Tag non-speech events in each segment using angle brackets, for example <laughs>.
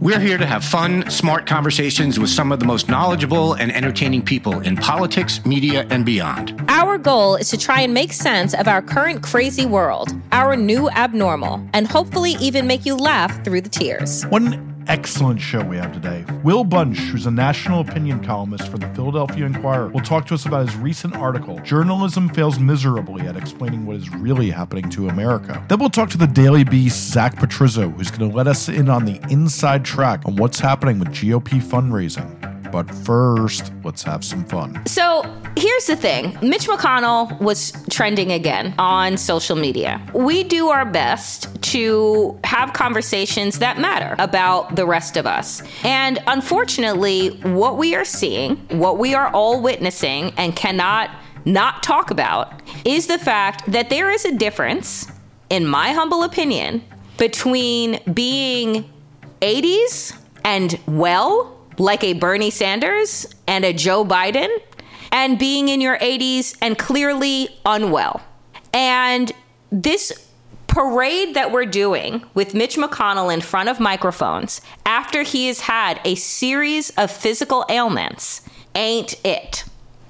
We're here to have fun, smart conversations with some of the most knowledgeable and entertaining people in politics, media, and beyond. Our goal is to try and make sense of our current crazy world, our new abnormal, and hopefully even make you laugh through the tears. One excellent show we have today. Will Bunch, who's a national opinion columnist for the Philadelphia Inquirer, will talk to us about his recent article, Journalism Fails Miserably at Explaining What Is Really Happening to America. Then we'll talk to the Daily Beast, Zach Petrizzo, who's going to let us in on the inside track on what's happening with GOP fundraising. But first, let's have some fun. So here's the thing Mitch McConnell was trending again on social media. We do our best to have conversations that matter about the rest of us. And unfortunately, what we are seeing, what we are all witnessing, and cannot not talk about is the fact that there is a difference, in my humble opinion, between being 80s and well like a Bernie Sanders and a Joe Biden, and being in your 80s and clearly unwell. And this parade that we're doing with Mitch McConnell in front of microphones after he has had a series of physical ailments ain't it.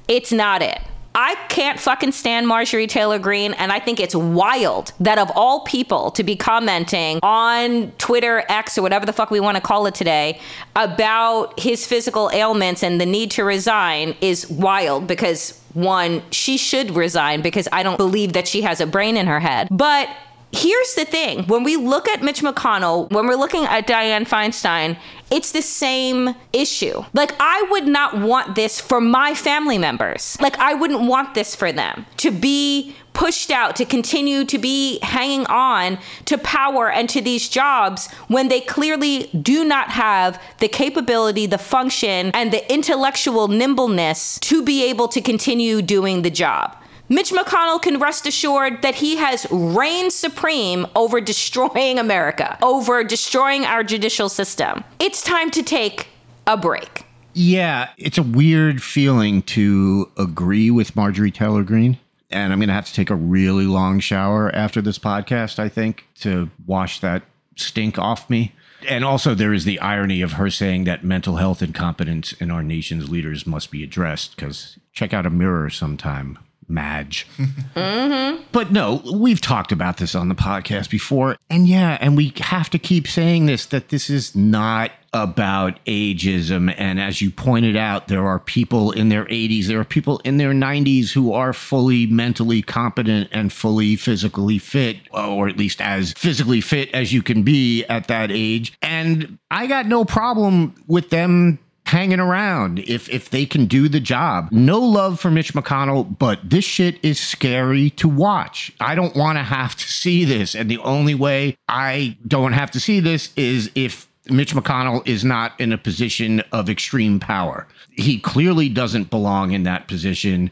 It's not it. I can't fucking stand Marjorie Taylor Greene, and I think it's wild that of all people to be commenting on Twitter, X, or whatever the fuck we want to call it today about his physical ailments and the need to resign is wild because one, she should resign because I don't believe that she has a brain in her head. But Here's the thing when we look at Mitch McConnell, when we're looking at Dianne Feinstein, it's the same issue. Like, I would not want this for my family members. Like, I wouldn't want this for them to be pushed out, to continue to be hanging on to power and to these jobs when they clearly do not have the capability, the function, and the intellectual nimbleness to be able to continue doing the job. Mitch McConnell can rest assured that he has reigned supreme over destroying America, over destroying our judicial system. It's time to take a break. Yeah, it's a weird feeling to agree with Marjorie Taylor Greene. And I'm going to have to take a really long shower after this podcast, I think, to wash that stink off me. And also, there is the irony of her saying that mental health incompetence in our nation's leaders must be addressed. Because check out a mirror sometime Madge. <laughs> mm-hmm. But no, we've talked about this on the podcast before. And yeah, and we have to keep saying this that this is not about ageism. And as you pointed out, there are people in their 80s, there are people in their 90s who are fully mentally competent and fully physically fit, or at least as physically fit as you can be at that age. And I got no problem with them hanging around if if they can do the job. No love for Mitch McConnell, but this shit is scary to watch. I don't want to have to see this, and the only way I don't have to see this is if Mitch McConnell is not in a position of extreme power. He clearly doesn't belong in that position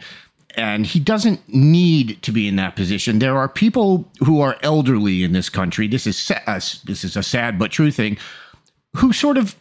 and he doesn't need to be in that position. There are people who are elderly in this country. This is uh, this is a sad but true thing. Who sort of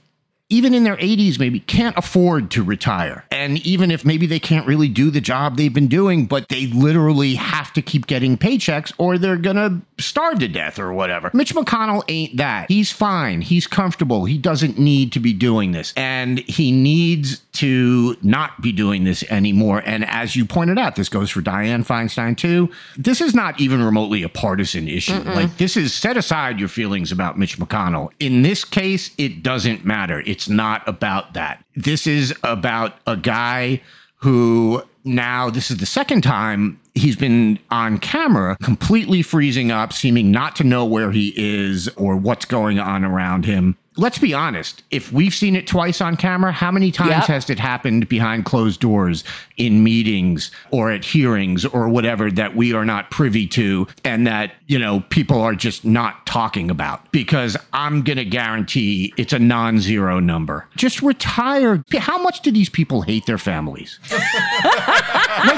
even in their 80s, maybe can't afford to retire. And even if maybe they can't really do the job they've been doing, but they literally have to keep getting paychecks or they're going to starve to death or whatever. Mitch McConnell ain't that. He's fine. He's comfortable. He doesn't need to be doing this. And he needs to not be doing this anymore. And as you pointed out, this goes for Dianne Feinstein too. This is not even remotely a partisan issue. Mm-mm. Like, this is set aside your feelings about Mitch McConnell. In this case, it doesn't matter. It's not about that. This is about a guy who now this is the second time he's been on camera completely freezing up, seeming not to know where he is or what's going on around him. Let's be honest. If we've seen it twice on camera, how many times Yep. has it happened behind closed doors in meetings or at hearings or whatever that we are not privy to and that, you know, people are just not talking about? Because I'm going to guarantee it's a non zero number. Just retire. How much do these people hate their families? <laughs> like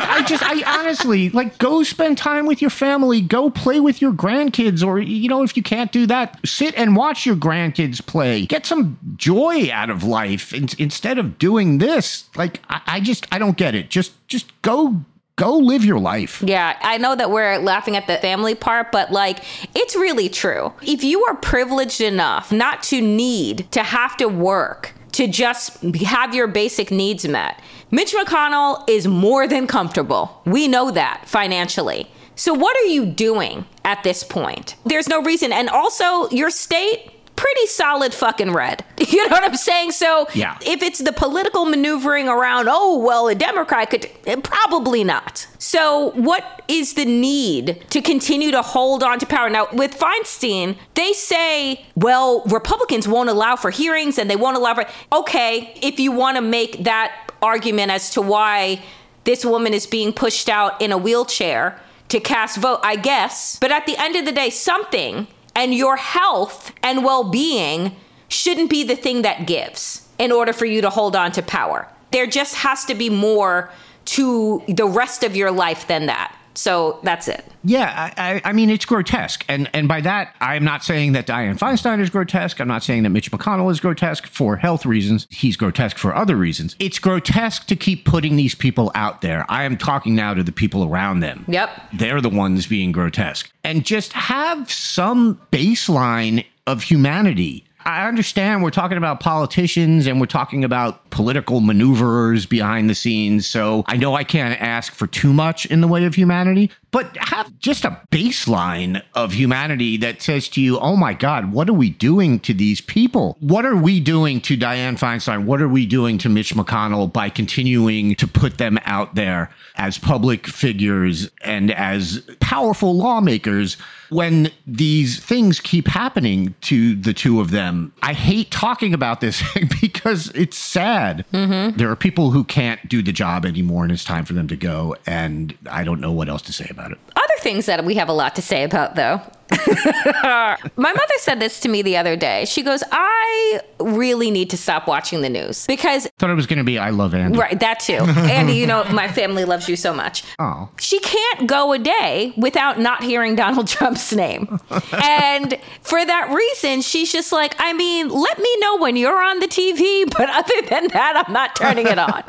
I just I honestly like go spend time with your family, go play with your grandkids or you know if you can't do that, sit and watch your grandkids play. Get some joy out of life in, instead of doing this. Like I, I just I don't get it. Just just go go live your life. Yeah, I know that we're laughing at the family part, but like, it's really true. If you are privileged enough not to need to have to work to just have your basic needs met, Mitch McConnell is more than comfortable. We know that financially. So, what are you doing at this point? There's no reason. And also, your state, pretty solid fucking red. <laughs> You know what I'm saying? So, Yeah. if it's the political maneuvering around, oh, well, a Democrat could, eh, probably not. So, what is the need to continue to hold on to power? Now, with Feinstein, they say, well, Republicans won't allow for hearings and they won't allow for. Okay, if you want to make that argument as to why this woman is being pushed out in a wheelchair to cast vote, I guess. But at the end of the day, something and your health and well being shouldn't be the thing that gives in order for you to hold on to power. There just has to be more to the rest of your life than that. So that's it. Yeah, I, I, I mean it's grotesque, and and by that I'm not saying that Dianne Feinstein is grotesque. I'm not saying that Mitch McConnell is grotesque for health reasons. He's grotesque for other reasons. It's grotesque to keep putting these people out there. I am talking now to the people around them. Yep. They're the ones being grotesque, and just have some baseline of humanity. I understand we're talking about politicians and we're talking about political maneuverers behind the scenes. So I know I can't ask for too much in the way of humanity, but have just a baseline of humanity that says to you, oh my God, what are we doing to these people? What are we doing to Dianne Feinstein? What are we doing to Mitch McConnell by continuing to put them out there as public figures and as powerful lawmakers? when these things keep happening to the two of them. Um, I hate talking about this <laughs> because it's sad. Mm-hmm. There are people who can't do the job anymore and it's time for them to go. And I don't know what else to say about it. Other things that we have a lot to say about, though. <laughs> My mother said this to me the other day. She goes, I really need to stop watching the news because, Thought it was going to be I love Andy. right, that too. <laughs> Andy, you know, my family loves you so much. Oh. She can't go a day without not hearing Donald <laughs> Trump's name. and for that reason, she's just like, I mean, let me know when you're on the TV, but other than that, I'm not turning it on.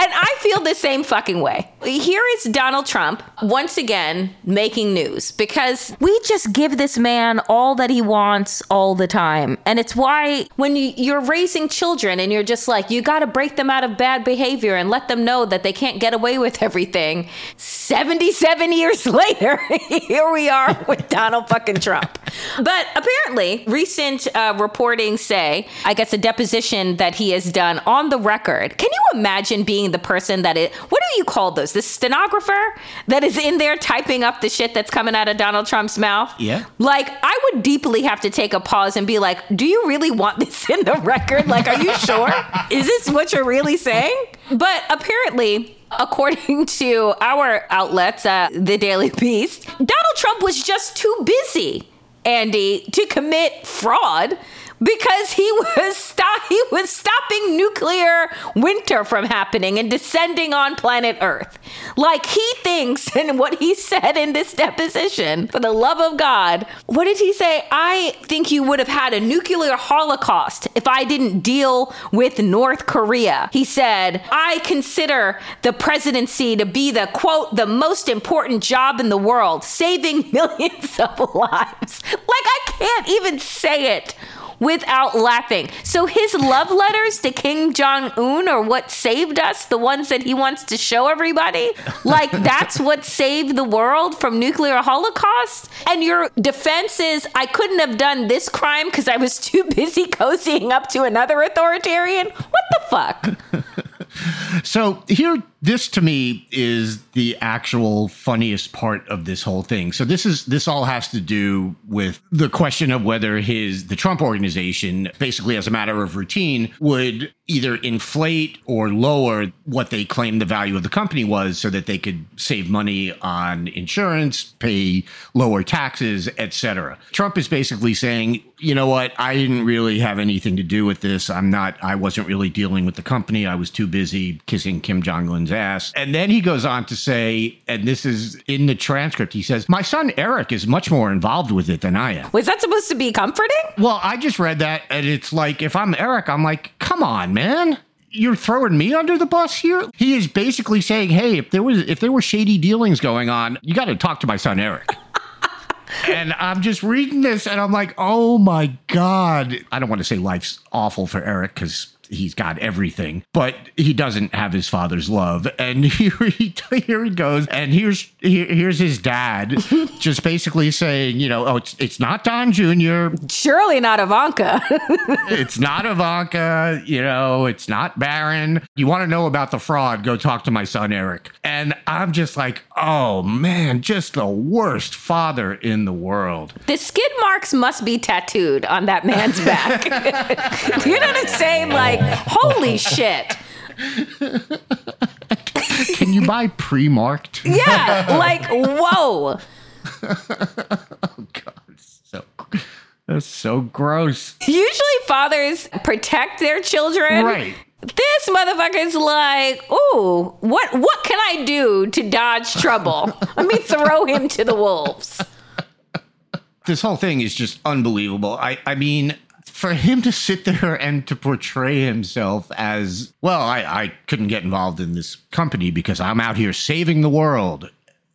And I feel the same fucking way. Here is Donald Trump once again making news because we just give this man all that he wants all the time. And it's why when you, you're raising children and you're just like, you got to break them out of bad behavior and let them know that they can't get away with everything. 77 years <laughs> later, here we are with Donald fucking Trump. But apparently, recent uh, reporting say, I guess a deposition that he has done on the record. Can you imagine being the person that it, what do you call those? The stenographer that is in there typing up the shit that's coming out of Donald Trump's mouth? Yeah. Like, I would deeply have to take a pause and be like, do you really want this in the record? Like, are you sure? <laughs> Is this what you're really saying? But apparently, According <laughs> to our outlets, uh, the Daily Beast, Donald Trump was just too busy, Andy, to commit fraud because he was he was stopping nuclear winter from happening and descending on planet Earth. Like he thinks, <laughs> and what he said in this deposition, for the love of God, what did he say? I think you would have had a nuclear holocaust if I didn't deal with North Korea. He said, I consider the presidency to be the quote, the most important job in the world, saving <laughs> millions of lives. Like I can't even say it without laughing. So his love letters to Kim Jong Un are what saved us, the ones that he wants to show everybody. <laughs> Like that's what saved the world from nuclear holocaust. And your defense is, I couldn't have done this crime because I was <laughs> too busy cozying up to another authoritarian. What the fuck? <laughs> So here this to me is the actual funniest part of this whole thing. So this is this all has to do with the question of whether his the Trump organization basically as a matter of routine would either inflate or lower what they claimed the value of the company was so that they could save money on insurance, pay lower taxes, etc. Trump is basically saying, you know what, I didn't really have anything to do with this. I'm not I wasn't really dealing with the company. I was too busy kissing Kim Jong Un's ass. And then he goes on to say, and this is in the transcript, he says, My son Eric is much more involved with it than I am. Was that supposed to be comforting? Well, I just read that, and it's like, if I'm Eric, I'm like, come on, man. You're throwing me under the bus here. He is basically saying, "Hey, if there was if there were shady dealings going on, you got to talk to my son Eric." <laughs> and I'm just reading this, and I'm like, "Oh my god!" I don't want to say life's awful for Eric because he's got everything, but he doesn't have his father's love. And <laughs> here he here he goes, and here's here, here's his dad, <laughs> just basically saying, you know, oh, it's it's not Don Jr. Surely not Ivanka. <laughs> it's not Ivanka. You know, it's not Barron. You want to know about the fraud? Go talk to my son Eric. And I'm just like, oh man, just the worst father in the world. the skid marks must be tattooed on that man's back. you know what I'm saying? Like, holy shit. Can you buy pre-marked? Yeah, like, whoa. Oh, God, so that's so gross. Usually fathers protect their children. Right. This motherfucker's like, ooh, what what can I do to dodge trouble? Let me throw him to the wolves. this whole thing is just unbelievable. I, I mean, for him to sit there <laughs> and to portray himself as, well, I, I couldn't get involved in this company because I'm out here saving the world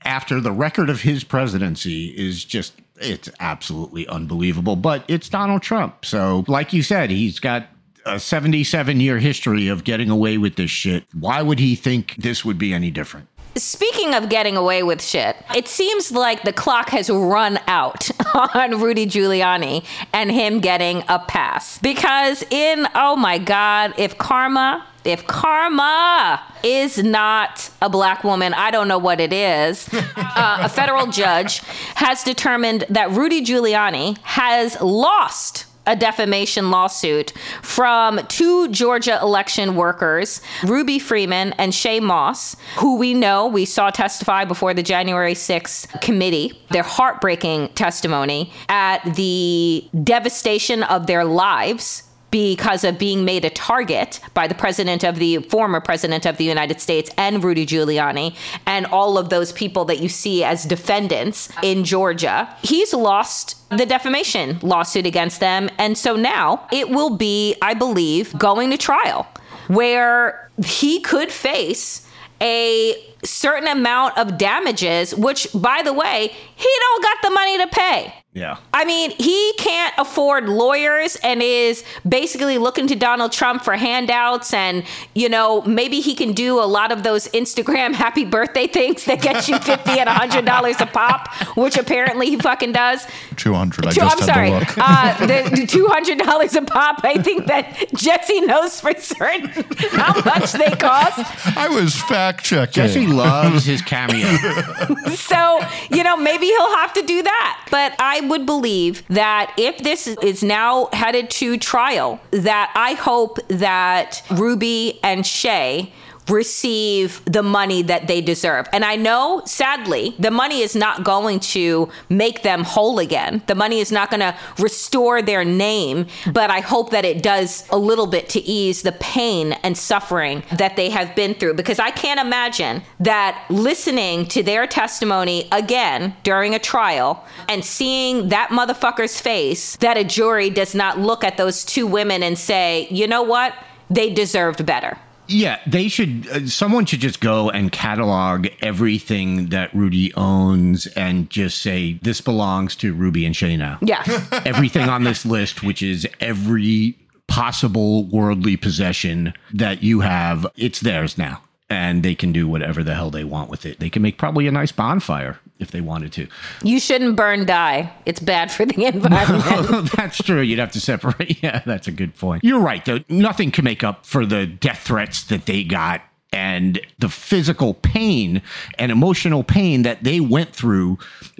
after the record of his presidency is just, it's absolutely unbelievable. But it's Donald Trump. So, like you said, he's got a 77 year history of getting away with this shit. Why would he think this would be any different? Speaking of getting away with shit, it seems like the clock has run out <laughs> on Rudy Giuliani and him getting a pass. Because in, oh my God, if karma, if karma is not a black woman, I don't know what it is. <laughs> uh, a federal judge has determined that Rudy Giuliani has lost a defamation lawsuit from two Georgia election workers, Ruby Freeman and Shaye Moss, who we know we saw testify before the January 6th committee, their heartbreaking testimony at the devastation of their lives because of being made a target by the president of the former president of the United States and Rudy Giuliani and all of those people that you see as defendants in Georgia. He's lost the defamation lawsuit against them. And so now it will be, I believe, going to trial where he could face a certain amount of damages, which, by the way, he don't got the money to pay. Yeah. I mean, he can't afford lawyers and is basically looking to Donald Trump for handouts. And, you know, maybe he can do a lot of those Instagram <laughs> happy birthday things that get you 50 and $100 a pop, which apparently he fucking does. 200. I Two- just I'm sorry. to. Uh, the, the $200 a pop, I think that Jesse knows for certain <laughs> how much they cost. I was fact checking. Jesse loves his cameo. <laughs> So, you know, maybe he'll have to do that. But I would believe that if this is now headed to trial, that I hope that Ruby and Shaye receive the money that they deserve. And I know, sadly, the money is not going to make them whole again. The money is not going to restore their name, but I hope that it does a little bit to ease the pain and suffering that they have been through because I can't imagine that listening to their testimony again during a trial and seeing that motherfucker's face that a jury does not look at those two women and say, "You know what? They deserved better." Yeah, they should. Uh, someone should just go and catalog everything that Rudy owns and just say this belongs to Ruby and Shaye now. Yeah. <laughs> everything on this list, which is every possible worldly possession that you have, it's theirs now. And they can do whatever the hell they want with it. They can make probably a nice bonfire if they wanted to. You shouldn't burn dye. It's bad for the <laughs> environment. <laughs> that's true. You'd have to separate. <laughs> Yeah, that's a good point. You're right, though. Nothing can make up for the death threats that they got and the physical pain and emotional pain that they went through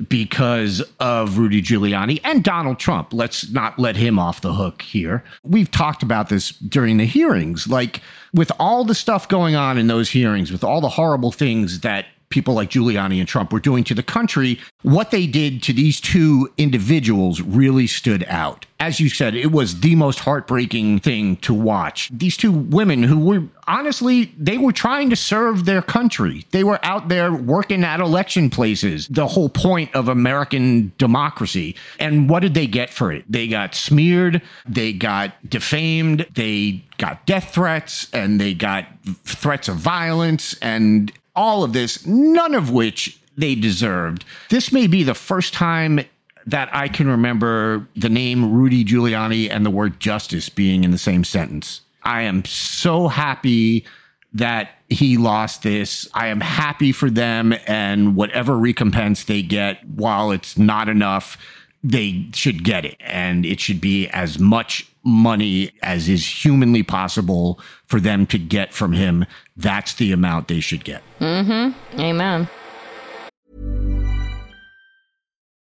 because of Rudy Giuliani and Donald Trump. Let's not let him off the hook here. We've talked about this during the hearings. Like, with all the stuff going on in those hearings, with all the horrible things that people like Giuliani and Trump were doing to the country, what they did to these two individuals really stood out. As you said, it was the most heartbreaking thing to watch. These two women who were honestly, they were trying to serve their country. They were out there working at election places, the whole point of American democracy. And what did they get for it? They got smeared, they got defamed, they got death threats, and they got threats of violence. And all of this, none of which they deserved. This may be the first time that I can remember the name Rudy Giuliani and the word justice being in the same sentence. I am so happy that he lost this. I am happy for them and whatever recompense they get, while it's not enough, they should get it. And it should be as much money as is humanly possible for them to get from him. That's the amount they should get. Mm-hmm. Amen.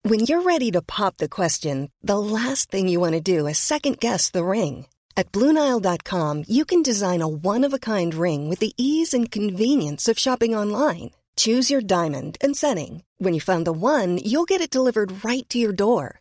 When you're ready to pop the question, the last thing you want to do is second guess the ring. At Bluenile.com, you can design a one of a kind ring with the ease and convenience of shopping online. Choose your diamond and setting. When you find the one, you'll get it delivered right to your door.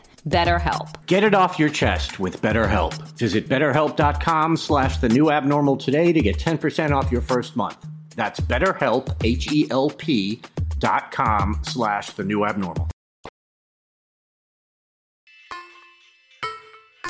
BetterHelp. Get it off your chest with BetterHelp. Visit betterhelp.com slash the new abnormal today to get 10% off your first month. That's betterhelp, H-E-L-P dot com slash the new abnormal.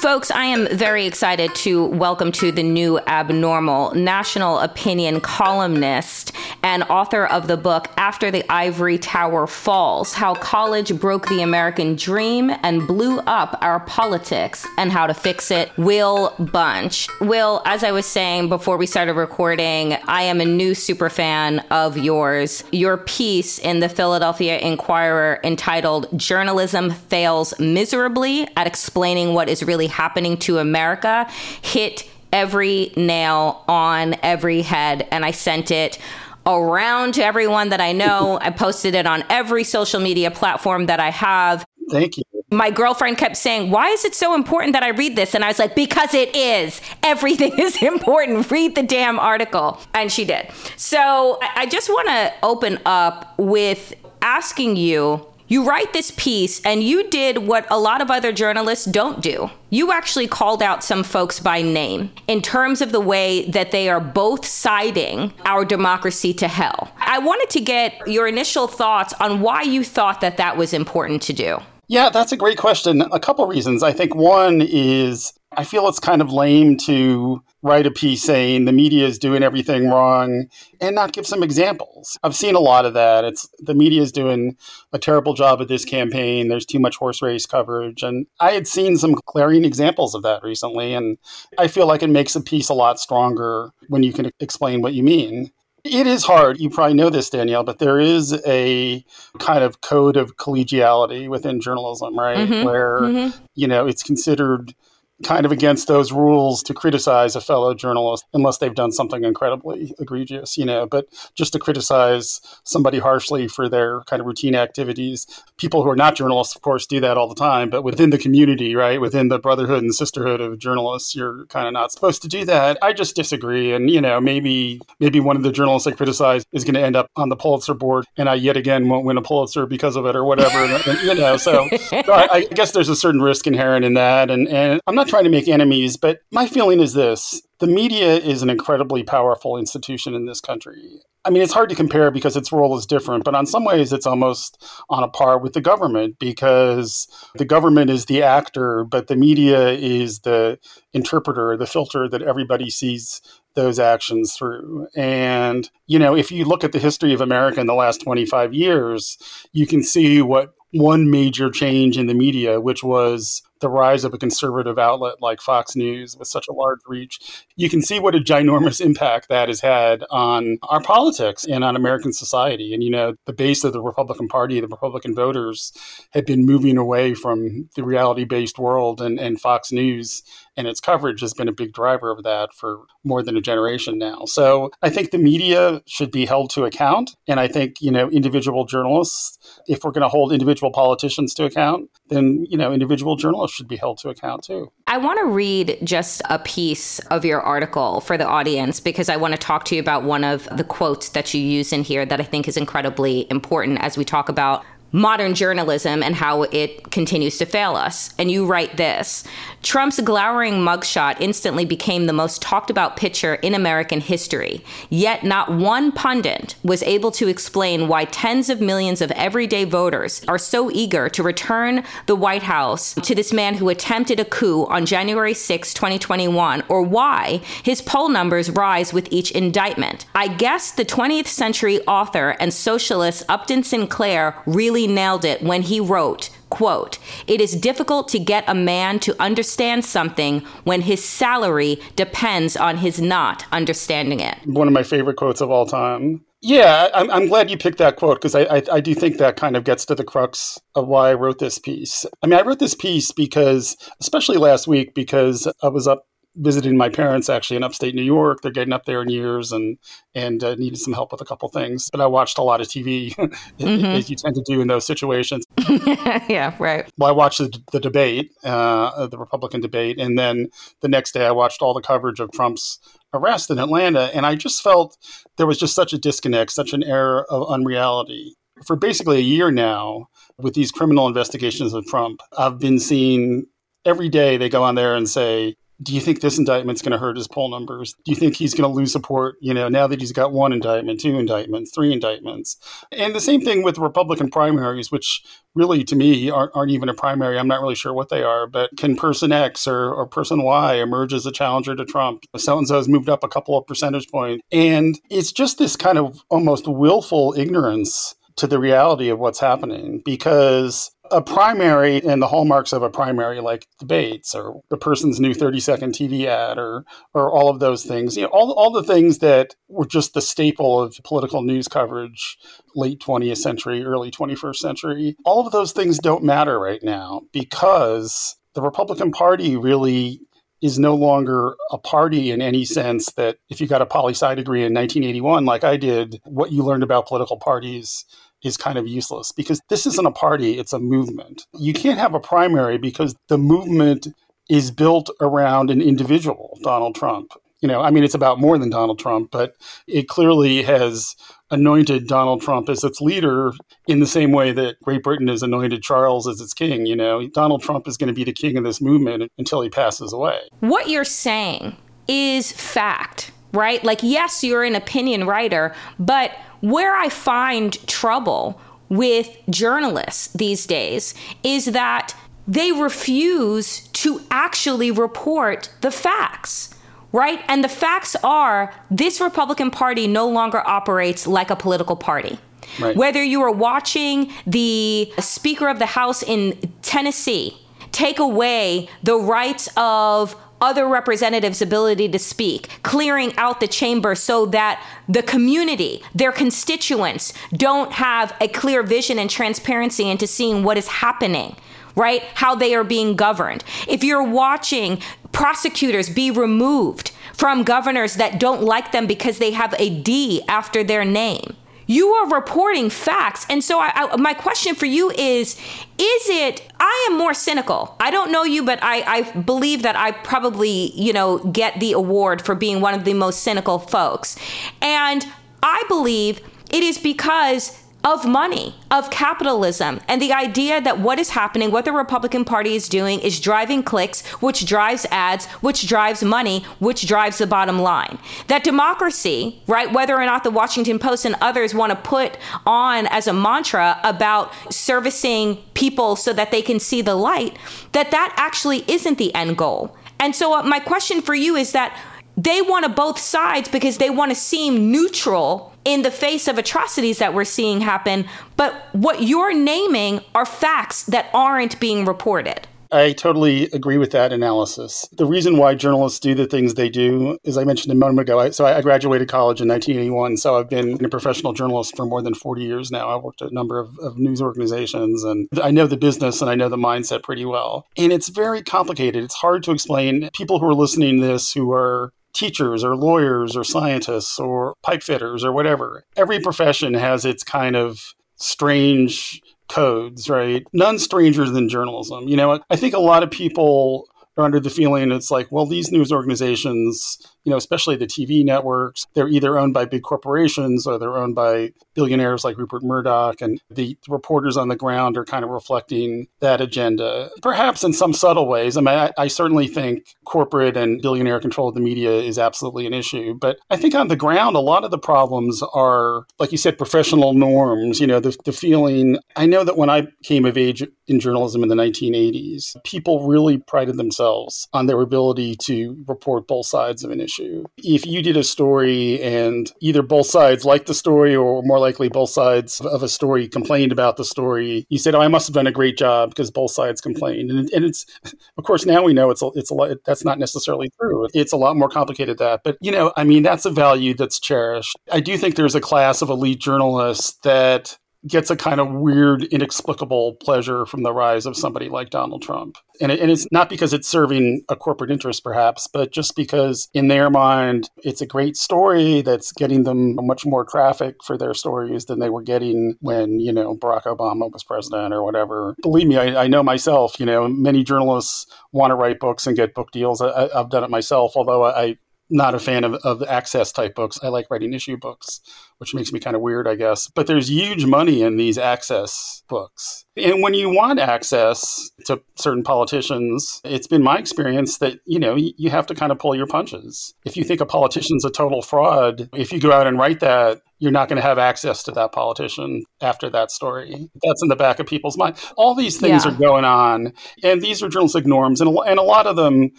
Folks, I am very excited to welcome to the new abnormal national opinion columnist and author of the book After the Ivory Tower Falls How College Broke the American Dream and Blew Up Our Politics and How to Fix It, Will Bunch. Will, as I was saying before we started recording, I am a new super fan of yours. Your piece in the Philadelphia Inquirer entitled Journalism Fails Miserably at Explaining What is Really Happening to America hit every nail on every head. And I sent it around to everyone that I know. I posted it on every social media platform that I have. Thank you. My girlfriend kept saying, Why is it so important that I read this? And I was like, Because it is. Everything <laughs> is important. Read the damn article. And she did. So I just want to open up with asking you You write this piece and you did what a lot of other journalists don't do. You actually called out some folks by name in terms of the way that they are both siding our democracy to hell. I wanted to get your initial thoughts on why you thought that that was important to do. Yeah, that's a great question. A couple reasons. I think one is I feel it's kind of lame to write a piece saying the media is doing everything wrong and not give some examples. I've seen a lot of that. It's the media is doing a terrible job at this campaign. There's too much horse race coverage and I had seen some glaring examples of that recently and I feel like it makes a piece a lot stronger when you can explain what you mean. It is hard. You probably know this, Danielle, but there is a kind of code of collegiality within journalism, right? Mm-hmm. Where, mm-hmm. you know, it's considered kind of against those rules to criticize a fellow journalist unless they've done something incredibly egregious, you know, but just to criticize somebody harshly for their kind of routine activities. People who are not journalists, of course, do that all the time, but within the community, right, within the brotherhood and sisterhood of journalists, you're kind of not supposed to do that. I just disagree. And, you know, maybe maybe one of the journalists I criticize is going to end up on the Pulitzer board and I yet again won't win a Pulitzer because of it or whatever. and, <laughs> you know, so, so I, I guess there's a certain risk inherent in that. And, and I'm not trying to make enemies, but my feeling is this the media is an incredibly powerful institution in this country. I mean, it's hard to compare because its role is different, but on some ways it's almost on a par with the government because the government is the actor, but the media is the interpreter, the filter that everybody sees those actions through. And, you know, if you look at the history of America in the last 25 years, you can see what one major change in the media, which was the rise of a conservative outlet like Fox News with such a large reach, you can see what a ginormous <laughs> impact that has had on our politics and on American society. And, you know, the base of the Republican Party, the Republican voters, had been moving away from the reality based world, and, and Fox News and its coverage has been a big driver of that for more than a generation now. So I think the media should be held to account. And I think, you know, individual journalists, if we're going to hold individual politicians to account, then, you know, individual journalists should be held to account too. I want to read just a piece of your article for the audience because I want to talk to you about one of the quotes that you use in here that I think is incredibly important as we talk about modern journalism and how it continues to fail us. And you write this Trump's glowering mugshot instantly became the most talked about picture in American history. Yet not one pundit was able to explain why tens of millions of everyday voters are so eager to return the White House to this man who attempted a coup on January 6, 2021, or why his poll numbers rise with each indictment. I guess the 20th century author and socialist Upton Sinclair really nailed it when he wrote, Quote, it is difficult to get a man to understand something when his salary depends on his not understanding it. One of my favorite quotes of all time. Yeah, I'm, I'm glad you picked that quote because I, I, I do think that kind of gets to the crux of why I wrote this piece. I mean, I wrote this piece because, especially last week, because I was up visiting my parents actually in upstate New York. They're getting up there in years and and uh, needed some help with a couple things. But I watched a lot of TV, <laughs> mm-hmm. as you tend to do in those situations. <laughs> yeah, right. Well, I watched the, the debate, uh, the Republican debate, and then the next day I watched all the coverage of Trump's arrest in Atlanta, and I just felt there was just such a disconnect, such an air of unreality. For basically a year now, with these criminal investigations of Trump, I've been seeing every day they go on there and say do you think this indictment's going to hurt his poll numbers? Do you think he's going to lose support, you know, now that he's got one indictment, two indictments, three indictments? And the same thing with Republican primaries, which really to me aren't, aren't even a primary. I'm not really sure what they are, but can person X or, or person Y emerge as a challenger to Trump? So and so has moved up a couple of percentage points. And it's just this kind of almost willful ignorance to the reality of what's happening because a primary and the hallmarks of a primary like debates or the person's new 30 second TV ad or or all of those things you know all, all the things that were just the staple of political news coverage late 20th century early 21st century all of those things don't matter right now because the Republican Party really is no longer a party in any sense that if you got a poli sci degree in 1981 like I did what you learned about political parties is kind of useless because this isn't a party, it's a movement. You can't have a primary because the movement is built around an individual, Donald Trump. You know, I mean, it's about more than Donald Trump, but it clearly has anointed Donald Trump as its leader in the same way that Great Britain has anointed Charles as its king. You know, Donald Trump is going to be the king of this movement until he passes away. What you're saying is fact, right? Like, yes, you're an opinion writer, but where I find trouble with journalists these days is that they refuse to actually report the facts right? And the facts are this Republican Party no longer operates like a political party. Right. Whether you are watching the Speaker of the House in Tennessee take away the rights of other representatives' ability to speak, clearing out the chamber so that the community, their constituents, don't have a clear vision and transparency into seeing what is happening right? How they are being governed. If you're watching prosecutors be removed from governors that don't like them because they have a D after their name, you are reporting facts. And so, I, I, my question for you is Is it, I am more cynical. I don't know you, but I, I believe that I probably, you know, get the award for being one of the most cynical folks. And I believe it is because of money, of capitalism, and the idea that what is happening, what the Republican Party is doing, is driving clicks, which drives ads, which drives money, which drives the bottom line. That democracy, right, whether or not the Washington Post and others want to put on as a mantra about servicing people so that they can see the light, that that actually isn't the end goal. And so, uh, my question for you is that they want to both sides because they want to seem neutral in the face of atrocities that we're seeing happen. But what you're naming are facts that aren't being reported. I totally agree with that analysis. The reason why journalists do the things they do, as I mentioned a moment ago, I, so I graduated college in 1981. So I've been a professional journalist for more than 40 years now. I've worked at a number of, of news organizations and I know the business and I know the mindset pretty well. And it's very complicated. It's hard to explain. People who are listening to this who are teachers or lawyers or scientists or pipe fitters or whatever. Every profession has its kind of strange codes, right? None stranger than journalism. You know, I think a lot of people are under the feeling it's like, well, these news organizations you know, especially the TV networks, they're either owned by big corporations or they're owned by billionaires like Rupert Murdoch, and the reporters on the ground are kind of reflecting that agenda, perhaps in some subtle ways. I mean, I, I certainly think corporate and billionaire control of the media is absolutely an issue, but I think on the ground, a lot of the problems are, like you said, professional norms. You know, the, the feeling. I know that when I came of age in journalism in the 1980s, people really prided themselves on their ability to report both sides of an issue issue. If you did a story and either both sides liked the story or more likely both sides of a story complained about the story, you said, "Oh, I must have done a great job because both sides complained." And, and it's, <laughs> of course, now we know it's a, it's a lot. That's not necessarily true. It's a lot more complicated than that. But you know, I mean, that's a value that's cherished. I do think there's a class of elite journalists that gets a kind of weird, inexplicable pleasure from the rise of somebody like Donald Trump. And, it, and it's not because it's serving a corporate interest, perhaps, but just because in their mind, it's a great story that's getting them much more traffic for their stories than they were getting when, you know, Barack Obama was president or whatever. Believe me, I, I know myself, you know, many journalists want to write books and get book deals. I, have done it myself, although I, not a fan of, of access type books. I like writing issue books, which makes me kind of weird, I guess. But there's huge money in these access books. And when you want access to certain politicians, it's been my experience that, you know, you have to kind of pull your punches. If you think a politician's a total fraud, if you go out and write that, you're not going to have access to that politician after that story. That's in the back of people's mind. All these things yeah. are going on, and these are journalistic norms, and a, and a lot of them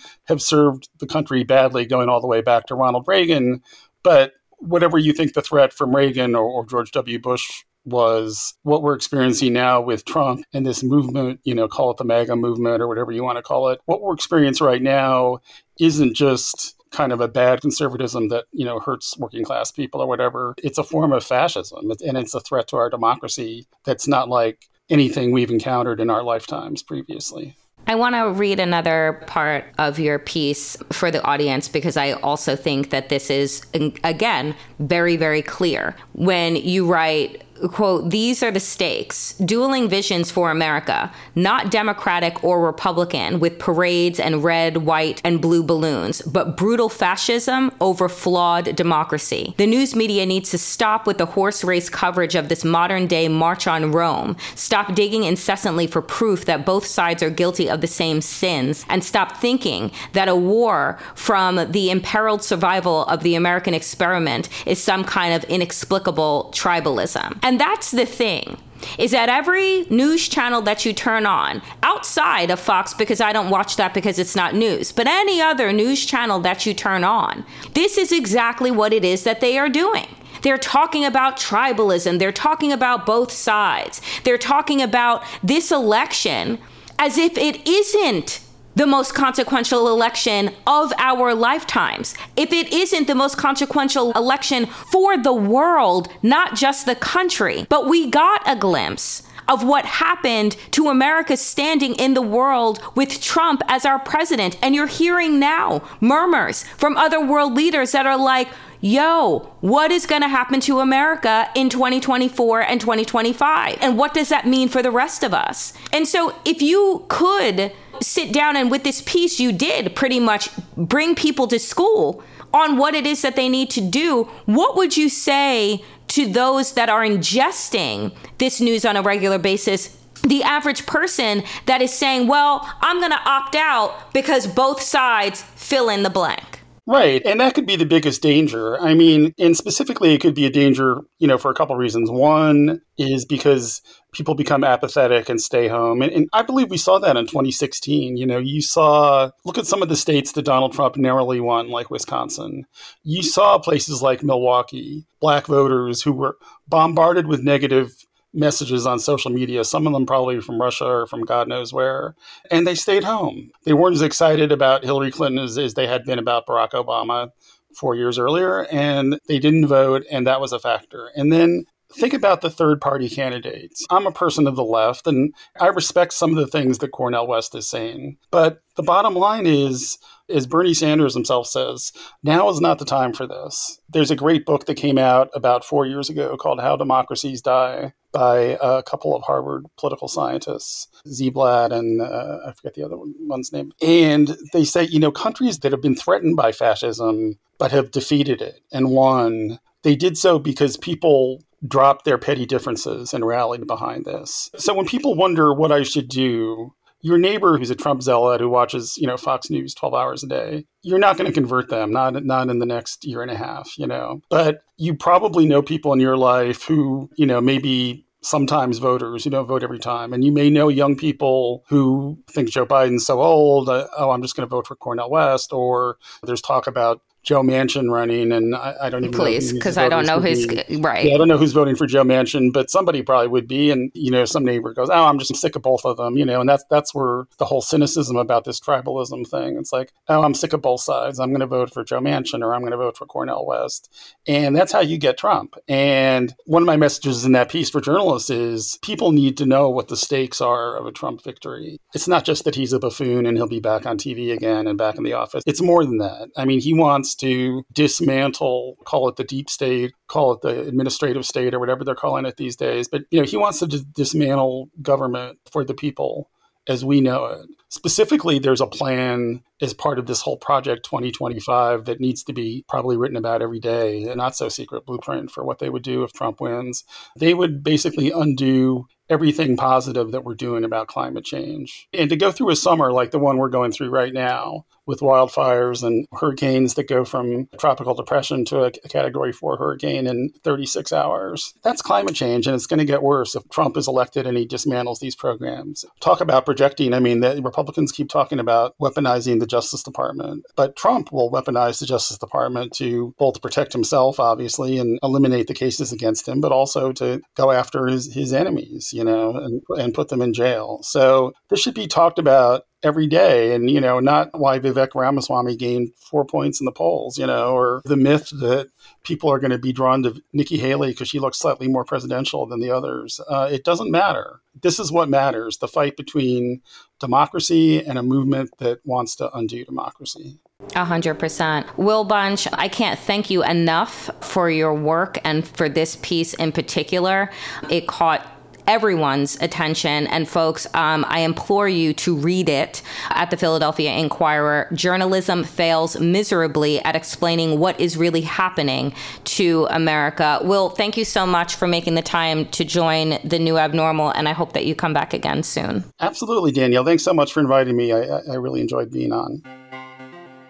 have served the country badly, going all the way back to Ronald Reagan. But whatever you think the threat from Reagan or, or George W. Bush was what we're experiencing now with Trump and this movement, you know, call it the MAGA movement or whatever you want to call it. What we're experiencing right now isn't just kind of a bad conservatism that you know hurts working class people or whatever. It's a form of fascism, and it's a threat to our democracy that's not like anything we've encountered in our lifetimes previously. I want to read another part of your piece for the audience because I also think that this is, again, very, very clear. When you write, quote, these are the stakes, dueling visions for America, not Democratic or Republican with parades and red, white, and blue balloons, but brutal fascism over flawed democracy. The news media needs to stop with the horse race coverage of this modern day march on Rome, stop digging incessantly for proof that both sides are guilty of the same sins, and stop thinking that a war from the imperiled survival of the American experiment is some kind of inexplicable tribalism. And that's the thing is that every news channel that you turn on outside of Fox, because I don't watch that because it's not news, but any other news channel that you turn on, this is exactly what it is that they are doing. They're talking about tribalism. They're talking about both sides. They're talking about this election as if it isn't the most consequential election of our lifetimes. If it isn't the most consequential election for the world, not just the country, but we got a glimpse of what happened to America standing in the world with Trump as our president. And you're hearing now murmurs from other world leaders that are like, yo, what is going to happen to America in 2024 and 2025? And what does that mean for the rest of us? And so if you could sit down and with this piece you did pretty much bring people to school on what it is that they need to do, what would you say to those that are ingesting this news on a regular basis? The average person that is saying, well, I'm going to opt out because both sides fill in the blank. Right. And that could be the biggest danger. I mean, and specifically, it could be a danger, you know, for a couple of reasons. One is because people become apathetic and stay home. And, and, I believe we saw that in 2016. You know, you saw, look at some of the states that Donald Trump narrowly won, like Wisconsin. You saw places like Milwaukee, black voters who were bombarded with negative messages on social media, some of them probably from Russia or from God knows where, and they stayed home. They weren't as excited about Hillary Clinton as, as they had been about Barack Obama four years earlier, and they didn't vote, and that was a factor. And then think about the third party candidates. I'm a person of the left, and I respect some of the things that Cornel West is saying. But the bottom line is, as Bernie Sanders himself says, now is not the time for this. There's a great book that came out about four years ago called How Democracies Die by a couple of Harvard political scientists, Ziblatt and uh, I forget the other one's name. And they say, you know, countries that have been threatened by fascism but have defeated it and won, they did so because people dropped their petty differences and rallied behind this. So when people wonder what I should do, your neighbor who's a Trump zealot who watches, you know, Fox News 12 hours a day, you're not going to convert them, not not in the next year and a half, you know. But you probably know people in your life who, you know, maybe sometimes voters who don't vote every time. And you may know young people who think Joe Biden's so old, uh, oh, I'm just going to vote for Cornel West. Or there's talk about Joe Manchin running, and I, I don't even please because I don't know his right. Yeah, I don't know who's voting for Joe Manchin, but somebody probably would be. And you know, some neighbor goes, "Oh, I'm just sick of both of them," you know, and that's that's where the whole cynicism about this tribalism thing. It's like, oh, I'm sick of both sides. I'm going to vote for Joe Manchin or I'm going to vote for Cornel West, and that's how you get Trump. And one of my messages in that piece for journalists is people need to know what the stakes are of a Trump victory. It's not just that he's a buffoon and he'll be back on TV again and back in the office. It's more than that. I mean, he wants to dismantle, call it the deep state, call it the administrative state or whatever they're calling it these days. But you know, he wants to dismantle government for the people as we know it. Specifically, there's a plan as part of this whole project 2025 that needs to be probably written about every day, a not so secret blueprint for what they would do if Trump wins. They would basically undo everything positive that we're doing about climate change. And to go through a summer like the one we're going through right now, with wildfires and hurricanes that go from tropical depression to a category four hurricane in 36 hours. That's climate change, and it's going to get worse if Trump is elected and he dismantles these programs. Talk about projecting. I mean, the Republicans keep talking about weaponizing the Justice Department, but Trump will weaponize the Justice Department to both protect himself, obviously, and eliminate the cases against him, but also to go after his, his enemies, you know, and, and put them in jail. So this should be talked about every day and you know not why Vivek Ramaswamy gained 4 points in the polls you know or the myth that people are going to be drawn to Nikki Haley because she looks slightly more presidential than the others uh, it doesn't matter this is what matters the fight between democracy and a movement that wants to undo democracy A hundred percent. Will Bunch, I can't thank you enough for your work and for this piece in particular. It caught everyone's attention. And folks, um, I implore you to read it at the Philadelphia Inquirer. Journalism fails miserably at explaining what is really happening to America. Will, thank you so much for making the time to join the new abnormal, and I hope that you come back again soon. Absolutely, Danielle. Thanks so much for inviting me. I, I really enjoyed being on.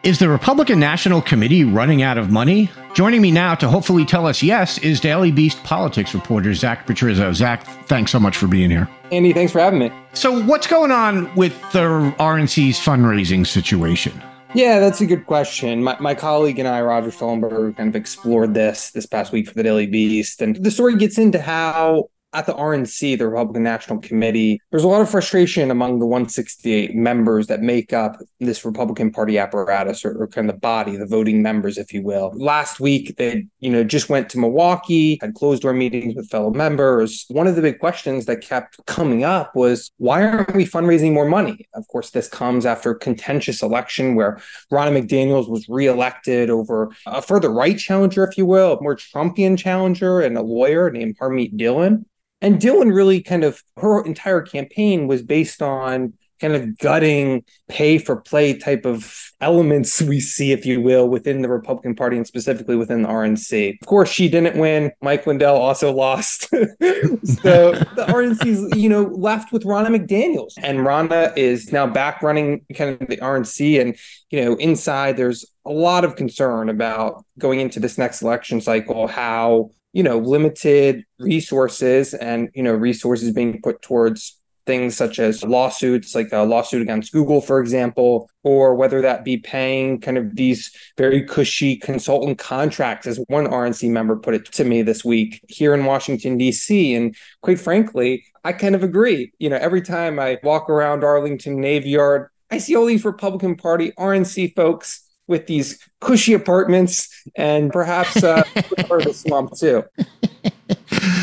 Is the Republican National Committee running out of money? Joining me now to hopefully tell us yes is Daily Beast politics reporter Zach Petrizzo. Zach, thanks so much for being here. Andy, thanks for having me. So, what's going on with the RNC's fundraising situation? Yeah, that's a good question. My, my colleague and I, Roger Sollenberger, kind of explored this this past week for the Daily Beast. And the story gets into how at the RNC, the Republican National Committee, there's a lot of frustration among the 168 members that make up this Republican Party apparatus or, or, kind of the body, the voting members, if you will. Last week, they, you know, just went to Milwaukee, had closed door meetings with fellow members. One of the big questions that kept coming up was why aren't we fundraising more money? Of course, this comes after a contentious election where Ronna McDaniels was reelected over a further right challenger, if you will, a more Trumpian challenger and a lawyer named Harmeet Dillon. And Dillon really kind of her entire campaign was based on kind of gutting pay for play type of elements we see, if you will, within the Republican Party and specifically within the RNC. Of course, she didn't win. Mike Lindell also lost. <laughs> so <laughs> the RNC's, you know, left with Ronna McDaniels. And Ronna is now back running kind of the RNC. And, you know, inside there's a lot of concern about going into this next election cycle, how you know limited resources and you know resources being put towards things such as lawsuits like a lawsuit against google for example or whether that be paying kind of these very cushy consultant contracts as one rnc member put it to me this week here in washington d.c and quite frankly i kind of agree. You know every time i walk around arlington navy yard i see all these republican party rnc folks with these cushy apartments and perhaps uh, <laughs> part of the slump too.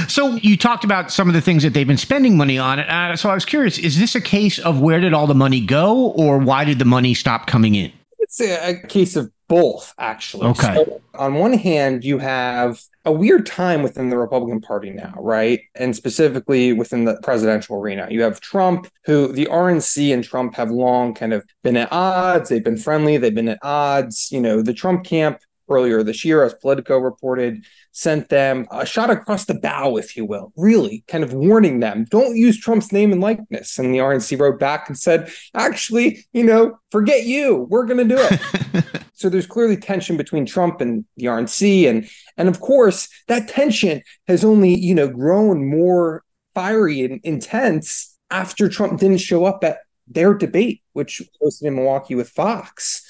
So you talked about some of the things that they've been spending money on. Uh, so I was curious: is this a case of where did all the money go, or why did the money stop coming in? It's a, a case of both, actually. Okay. So on one hand, you have a weird time within the Republican Party now, right? And specifically within the presidential arena. You have Trump, who the RNC and Trump have long kind of been at odds. They've been friendly, they've been at odds. You know, the Trump camp earlier this year, as Politico reported, sent them a shot across the bow, if you will, really kind of warning them, don't use Trump's name and likeness. And the RNC wrote back and said, actually, you know, forget you, we're going to do it. <laughs> so there's clearly tension between Trump and the RNC. And, and of course, that tension has only, you know, grown more fiery and intense after Trump didn't show up at their debate, which was hosted in Milwaukee with Fox.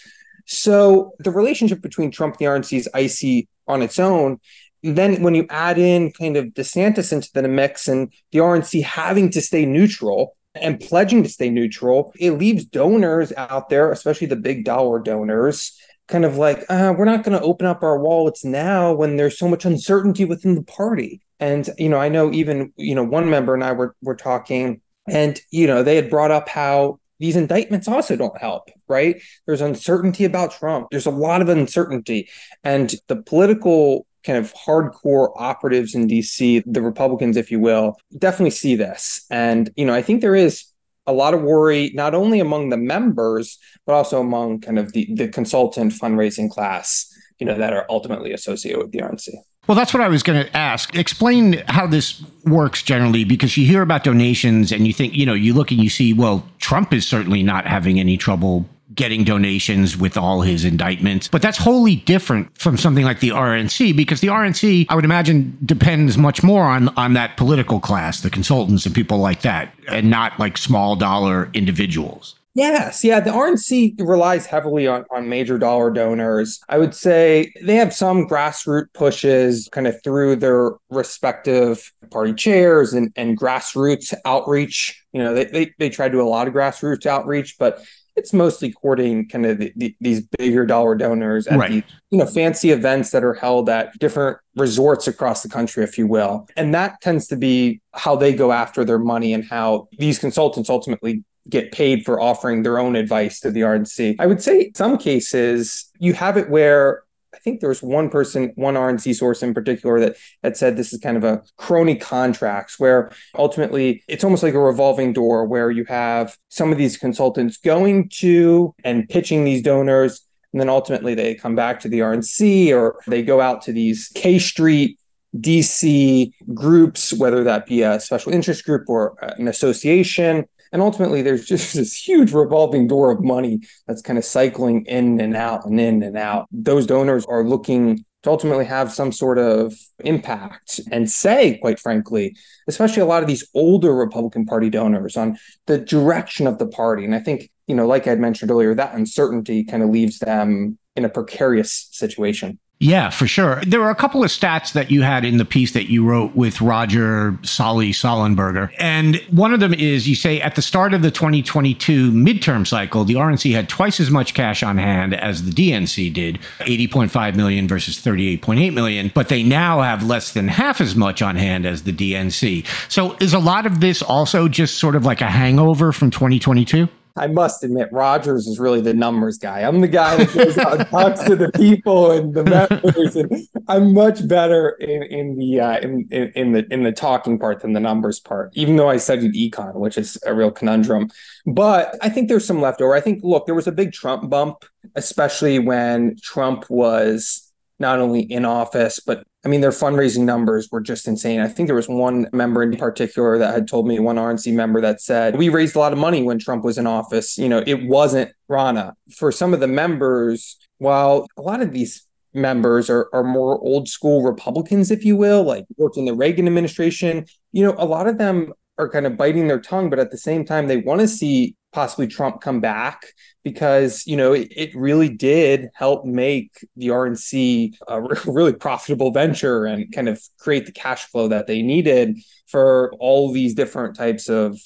So the relationship between Trump and the RNC is icy on its own. Then when you add in kind of DeSantis into the mix and the RNC having to stay neutral and pledging to stay neutral, it leaves donors out there, especially the big dollar donors, kind of like, uh, we're not going to open up our wallets now when there's so much uncertainty within the party. And, you know, I know even, you know, one member and I were, were talking and, you know, they had brought up how these indictments also don't help, right? There's uncertainty about Trump. There's a lot of uncertainty. And the political kind of hardcore operatives in DC, the Republicans, if you will, definitely see this. And, you know, I think there is a lot of worry, not only among the members, but also among kind of the, the consultant fundraising class, you know, that are ultimately associated with the RNC. Well, that's what I was going to ask. Explain how this works generally, because you hear about donations and you think, you know, you look and you see, well, Trump is certainly not having any trouble getting donations with all his indictments. But that's wholly different from something like the RNC because the RNC, I would imagine, depends much more on, on that political class, the consultants and people like that, and not like small dollar individuals. Yes, yeah, the RNC relies heavily on, on major dollar donors. I would say they have some grassroots pushes kind of through their respective party chairs and, and grassroots outreach. You know, they, they, they try to do a lot of grassroots outreach, but it's mostly courting kind of the, the, these bigger dollar donors at right. the you know fancy events that are held at different resorts across the country if you will and that tends to be how they go after their money and how these consultants ultimately get paid for offering their own advice to the RNC. I would say some cases you have it where I think there was one person, one RNC source in particular that had said this is kind of a crony contracts where ultimately it's almost like a revolving door where you have some of these consultants going to and pitching these donors. And then ultimately they come back to the RNC or they go out to these K Street DC groups, whether that be a special interest group or uh, an association, and ultimately, there's just <laughs> this huge revolving door of money that's kind of cycling in and out and in and out. Those donors are looking to ultimately have some sort of impact and say, quite frankly, especially a lot of these older Republican Party donors on the direction of the party. And I think, you know, like I had mentioned earlier, that uncertainty kind of leaves them in a precarious situation. Yeah, for sure. There were a couple of stats that you had in the piece that you wrote with Roger Solly Sollenberger. And one of them is you say at the start of the 2022 midterm cycle, the RNC had twice as much cash on hand as the DNC did, 80.5 million versus 38.8 million, but they now have less than half as much on hand as the DNC. So is a lot of this also just sort of like a hangover from 2022? I must admit, Rogers is really the numbers guy. I'm the guy that goes out and talks to the people and the members, and I'm much better in in the uh, in, in, in the in the talking part than the numbers part. Even though I studied econ, which is a real conundrum, but I think there's some leftover. I think look, there was a big Trump bump, especially when Trump was not only in office, but I mean, their fundraising numbers were just insane. I think there was one member in particular that had told me, one RNC member that said, We raised a lot of money when Trump was in office. You know, it wasn't Ronna. For some of the members, while a lot of these members are, are more old school Republicans, if you will, like worked in the Reagan administration, you know, a lot of them are kind of biting their tongue, but at the same time, they want to see possibly Trump come back because you know it, it, really did help make the RNC a <laughs> really profitable venture and kind of create the cash flow that they needed for all these different types of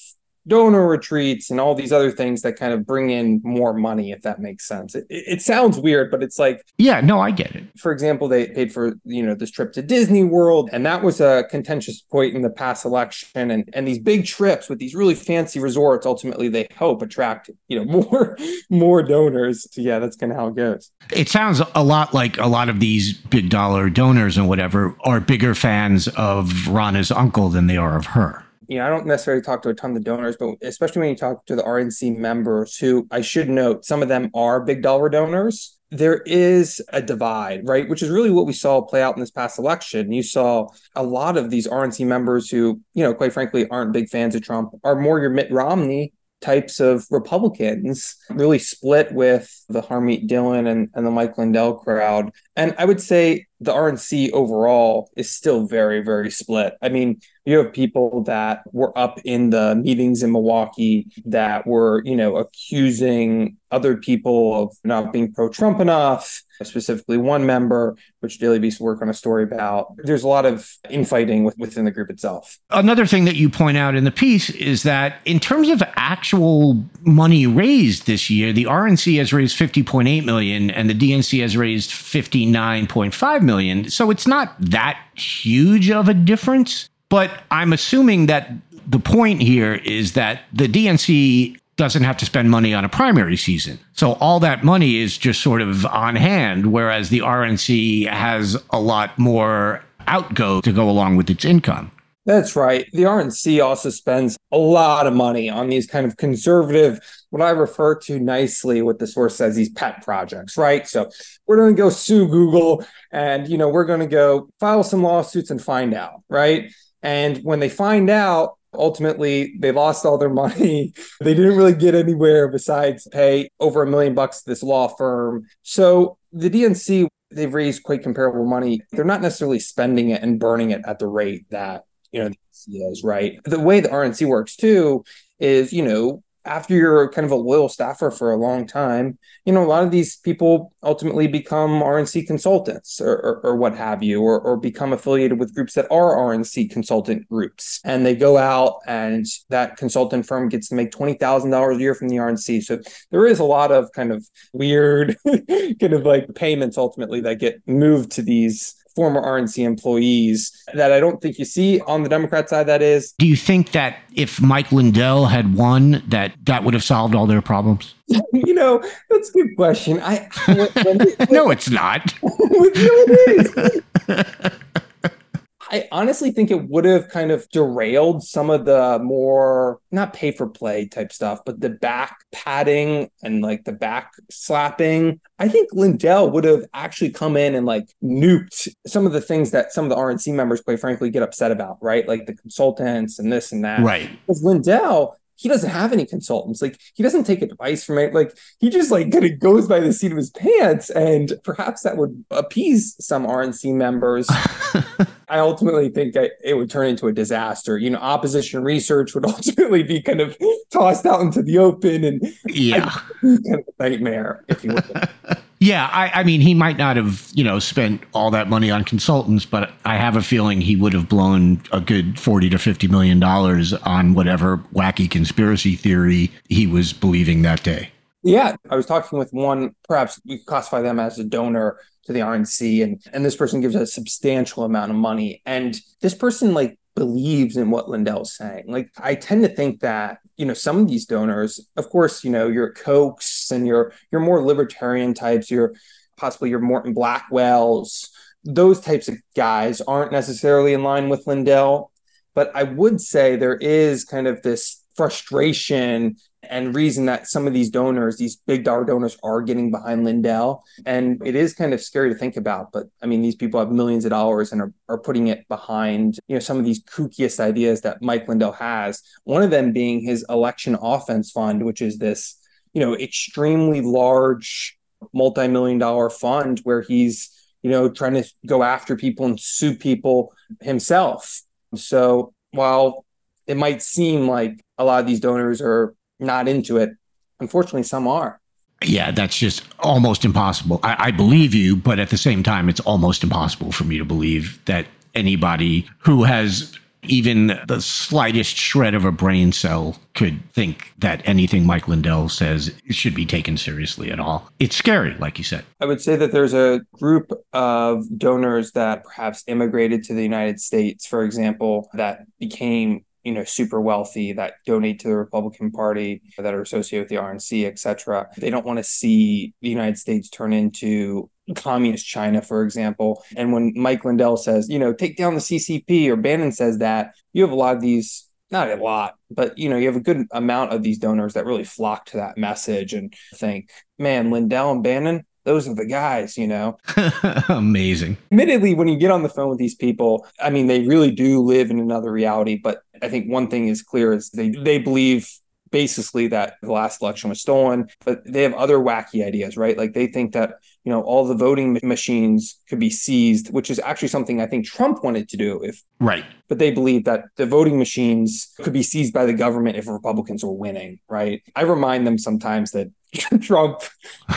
donor retreats and all these other things that kind of bring in more money if that makes sense. It, it, sounds weird but it's like yeah no i get it. for example they paid for you know this trip to disney world and that was a contentious point in the past election and and these big trips with these really fancy resorts ultimately they hope attract you know <laughs> more more donors. So yeah that's kind of how it goes. It sounds a lot like a lot of these big dollar donors and whatever are bigger fans of Ronna's uncle than they are of her you know, I don't necessarily talk to a ton of donors, but especially when you talk to the RNC members, who I should note, some of them are big dollar donors. There is a divide, right? Which is really what we saw play out in this past election. You saw a lot of these RNC members who, you know, quite frankly, aren't big fans of Trump, are more your Mitt Romney types of Republicans really split with the Harmeet Dillon and, and the Mike Lindell crowd. And I would say the RNC overall is still very, very split. I mean, you have people that were up in the meetings in Milwaukee that were, you know, accusing other people of not being pro Trump enough, specifically one member, which Daily Beast work on a story about. There's a lot of infighting with, within the group itself. Another thing that you point out in the piece is that in terms of actual money raised this year, the RNC has raised 50.8 million and the DNC has raised 59.5 million. So it's not that huge of a difference. But I'm assuming that the point here is that the DNC doesn't have to spend money on a primary season. So all that money is just sort of on hand, whereas the RNC has a lot more outgo to go along with its income. That's right. The RNC also spends a lot of money on these kind of conservative, what I refer to nicely, what the source says, these pet projects, right? So we're going to go sue Google and, you know, we're going to go file some lawsuits and find out, right? And when they find out, ultimately they lost all their <laughs> money. they didn't really get anywhere besides pay over a million bucks to this law firm. So the DNC, they've raised quite comparable money. They're not necessarily spending it and burning it at the rate that you know, the is, right? The way the RNC works too is, you know, after you're kind of a loyal staffer for a long time, you know, a lot of these people ultimately become RNC consultants or, or, or, what have you, or, or become affiliated with groups that are RNC consultant groups. And they go out and that consultant firm gets to make $20,000 a year from the RNC. So there is a lot of kind of weird <laughs> kind of like payments ultimately that get moved to these former RNC employees that I don't think you see on the Democrat side. That is, Do you think that if Mike Lindell had won, that that would have solved all their problems? <laughs> you know, that's a good question. I when- when- <laughs> No, it's not. <laughs> it is. I honestly think it would have kind of derailed some of the more not pay for play type stuff, but the back padding and like the back slapping. I think Lindell would have actually come in and like nuked some of the things that some of the RNC members, quite frankly, get upset about, right? Like the consultants and this and that. Right. Because Lindell, he doesn't have any consultants. Like he doesn't take advice from it. Like he just like kind of goes by the seat of his pants, and perhaps that would appease some RNC members. <laughs> I ultimately think that it would turn into a disaster. You know, opposition research would <laughs> ultimately be kind of tossed out into the open, and Yeah. <laughs> kind of a nightmare, if you will. Yeah, I, I mean, he might not have, you know, spent all that money on consultants, but I have a feeling he would have blown a good forty to fifty million dollars on whatever wacky conspiracy theory he was believing that day. Yeah, I was talking with one, perhaps we classify them as a donor to the RNC, and and this person gives a substantial amount of money, and this person like believes in what Lindell's saying. Like I tend to think that you know some of these donors, of course, you know your Kochs and your your more libertarian types, your possibly your Morton Blackwells, those types of guys aren't necessarily in line with Lindell, but I would say there is kind of this frustration and reason that some of these donors, these big dollar donors, are getting behind Lindell. And it is kind of scary to think about. But I mean, these people have millions of dollars and are, are putting it behind, you know, some of these kookiest ideas that Mike Lindell has. One of them being his election offense fund, which is this, you know, extremely large multi-million dollar fund where he's, you know, trying to go after people and sue people himself. So while it might seem like a lot of these donors are not into it. Unfortunately, some are. Yeah, that's just almost impossible. I, I believe you, but at the same time, it's almost impossible for me to believe that anybody who has even the slightest shred of a brain cell could think that anything Mike Lindell says should be taken seriously at all. It's scary, like you said. I would say that there's a group of donors that perhaps immigrated to the United States, for example, that became you know super wealthy that donate to the Republican Party that are associated with the RNC, et cetera. They don't want to see the United States turn into communist China, for example. And when Mike Lindell says, you know, take down the CCP, or Bannon says that, you have a lot of these. Not a lot, but you know, you have a good amount of these donors that really flock to that message and think, man, Lindell and Bannon, those are the guys, you know. <laughs> Amazing. Admittedly, when you get on the phone with these people, I mean, they really do live in another reality. But I think one thing is clear is they they believe basically that the last election was stolen, but they have other wacky ideas, right? Like they think that you know all the voting machines could be seized, which is actually something I think Trump wanted to do. If Right. but they believe that the voting machines could be seized by the government if Republicans were winning, right? I remind them sometimes that <laughs> Trump,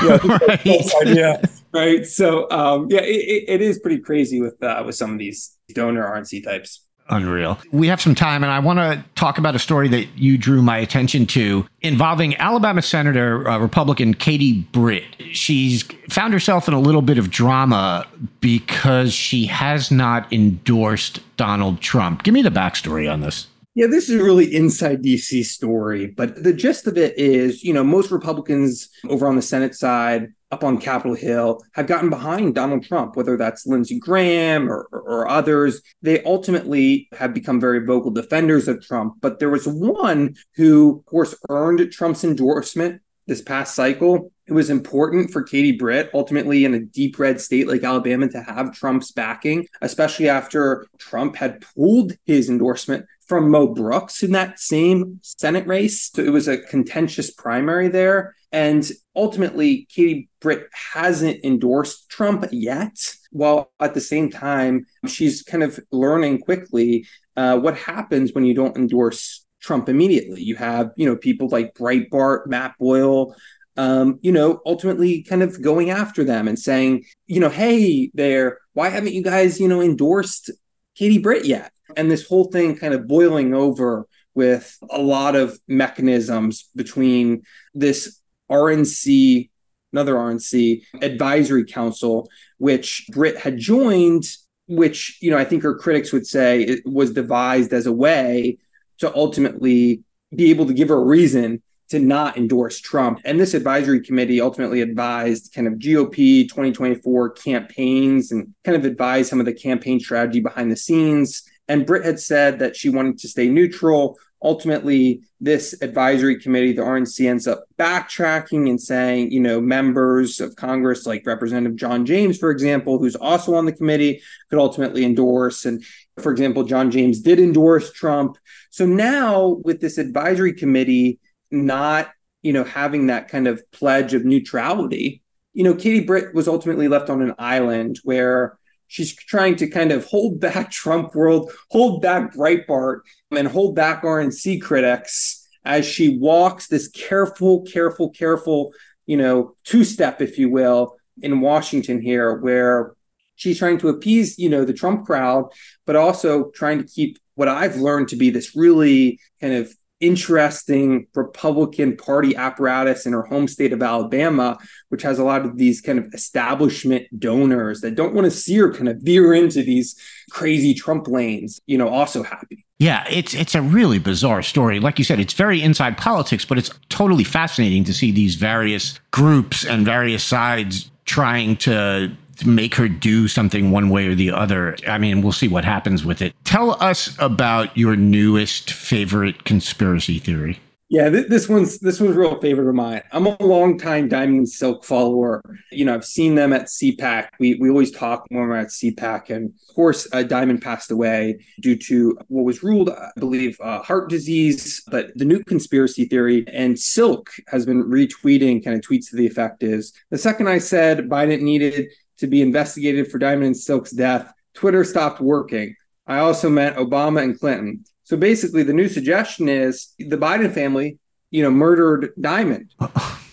yeah, <laughs> Right. idea, right? So, um, yeah, it, it- it is pretty crazy with uh, with some of these donor RNC types. Unreal. We have some time, and I want to talk about a story that you drew my attention to involving Alabama Senator uh, Republican Katie Britt. She's found herself in a little bit of drama because she has not endorsed Donald Trump. Give me the backstory on this. Yeah, this is a really inside DC story, but the gist of it is, you know, most Republicans over on the Senate side, up on Capitol Hill, have gotten behind Donald Trump, whether that's Lindsey Graham or, or, or others. They ultimately have become very vocal defenders of Trump. But there was one who, of course, earned Trump's endorsement this past cycle. It was important for Katie Britt, ultimately in a deep red state like Alabama, to have Trump's backing, especially after Trump had pulled his endorsement from Mo Brooks in that same Senate race. So it was a contentious primary there. And ultimately, Katie Britt hasn't endorsed Trump yet, while at the same time, she's kind of learning quickly uh, what happens when you don't endorse Trump immediately. You have, you know, people like Breitbart, Matt Boyle, um, you know, ultimately kind of going after them and saying, you know, hey there, why haven't you guys, you know, endorsed Katie Britt yet? And this whole thing kind of boiling over with a lot of mechanisms between this RNC, another RNC advisory council, which Britt had joined which you know I think her critics would say it was devised as a way to ultimately be able to give her a reason to not endorse Trump. And this advisory committee ultimately advised kind of GOP 2024 campaigns and kind of advised some of the campaign strategy behind the scenes. And Britt had said that she wanted to stay neutral. Ultimately, this advisory committee, the RNC, ends up backtracking and saying, you know, members of Congress, like Representative John James, for example, who's also on the committee, could ultimately endorse. And for example, John James did endorse Trump. So now, with this advisory committee not, you know, having that kind of pledge of neutrality, you know, Katie Britt was ultimately left on an island where she's trying to kind of hold back <laughs> Trump world, hold back Breitbart, and hold back RNC critics as she walks this careful, careful, careful, you know, two step, if you will, in Washington here, where she's trying to appease, you know, the Trump crowd, but also trying to keep what I've learned to be this really kind of interesting Republican Party apparatus in her home state of Alabama, which has a lot of these kind of establishment donors that don't want to see her kind of veer into these crazy Trump lanes, you know, also happy. Yeah, it's it's a really bizarre story. Like you said, it's very inside politics, but it's totally fascinating to see these various groups and various sides trying to make her do something one way or the other. I mean, we'll see what happens with it. Tell us about your newest favorite conspiracy theory. Yeah, th- this one's this one's real favorite of mine. I'm a long time Diamond Silk follower. You know, I've seen them at CPAC. We we always talk when we're at CPAC, and of course, uh, Diamond passed away due to what was ruled, I believe, uh, heart disease. But the new conspiracy theory and Silk has been retweeting kind of tweets to the effect is the second I said Biden needed to be investigated for Diamond and Silk's death, Twitter stopped working. I also met Obama and Clinton. So basically, the new suggestion is the Biden family, you know, murdered Diamond. <laughs>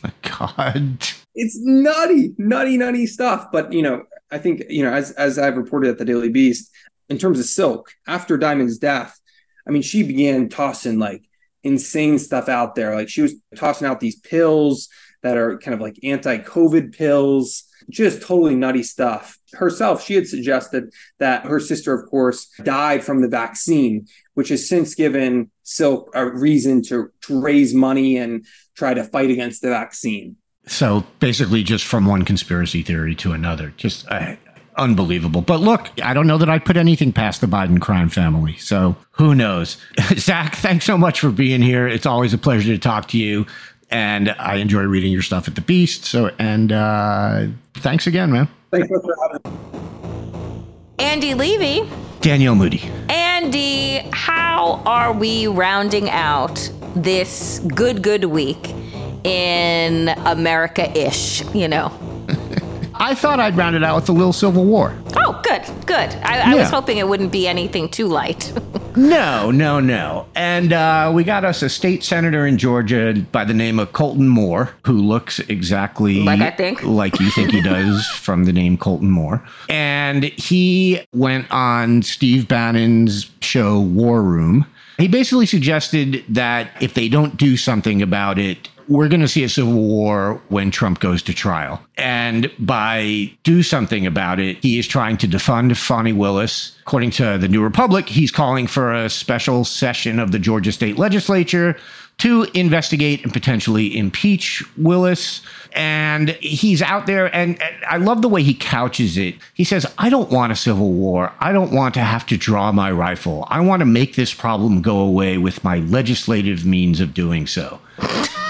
Oh my God. It's nutty, nutty, nutty stuff. But, you know, I think, you know, as, as I've reported at the Daily Beast, in terms of Silk, after Diamond's death, I mean, she began tossing like insane stuff out there. Like she was tossing out these pills that are kind of like anti COVID pills just totally nutty stuff. Herself, she had suggested that her sister, of course, died from the vaccine, which has since given Silk a reason to, to raise money and try to fight against the vaccine. So basically, just from one conspiracy theory to another, just uh, unbelievable. But look, I don't know that I'd put anything past the Biden crime family. So who knows? <laughs> Zach, thanks so much for being here. It's always a pleasure to talk to you and I enjoy reading your stuff at the Beast. So, and uh, thanks again, man. Thanks for having me. Andy Levy. Danielle Moodie. Andy, how are we rounding out this good, good week in America ish, you know? I thought I'd round it out with a little Civil War. Oh, good, good. I, I was hoping it wouldn't be anything too light. <laughs> no, no, no. And uh, we got us a state senator in Georgia by the name of Colton Moore, who looks exactly like I think, like you think he <laughs> does from the name Colton Moore. And he went on Steve Bannon's show War Room. He basically suggested that if they don't do something about it, we're going to see a civil war when Trump goes to trial. And by do something about it, he is trying to defund Fani Willis. According to the New Republic, he's calling for a special session of the Georgia state legislature to investigate and potentially impeach Willis. And he's out there, and I love the way he couches it. He says, I don't want a civil war. I don't want to have to draw my rifle. I want to make this problem go away with my legislative means of doing so.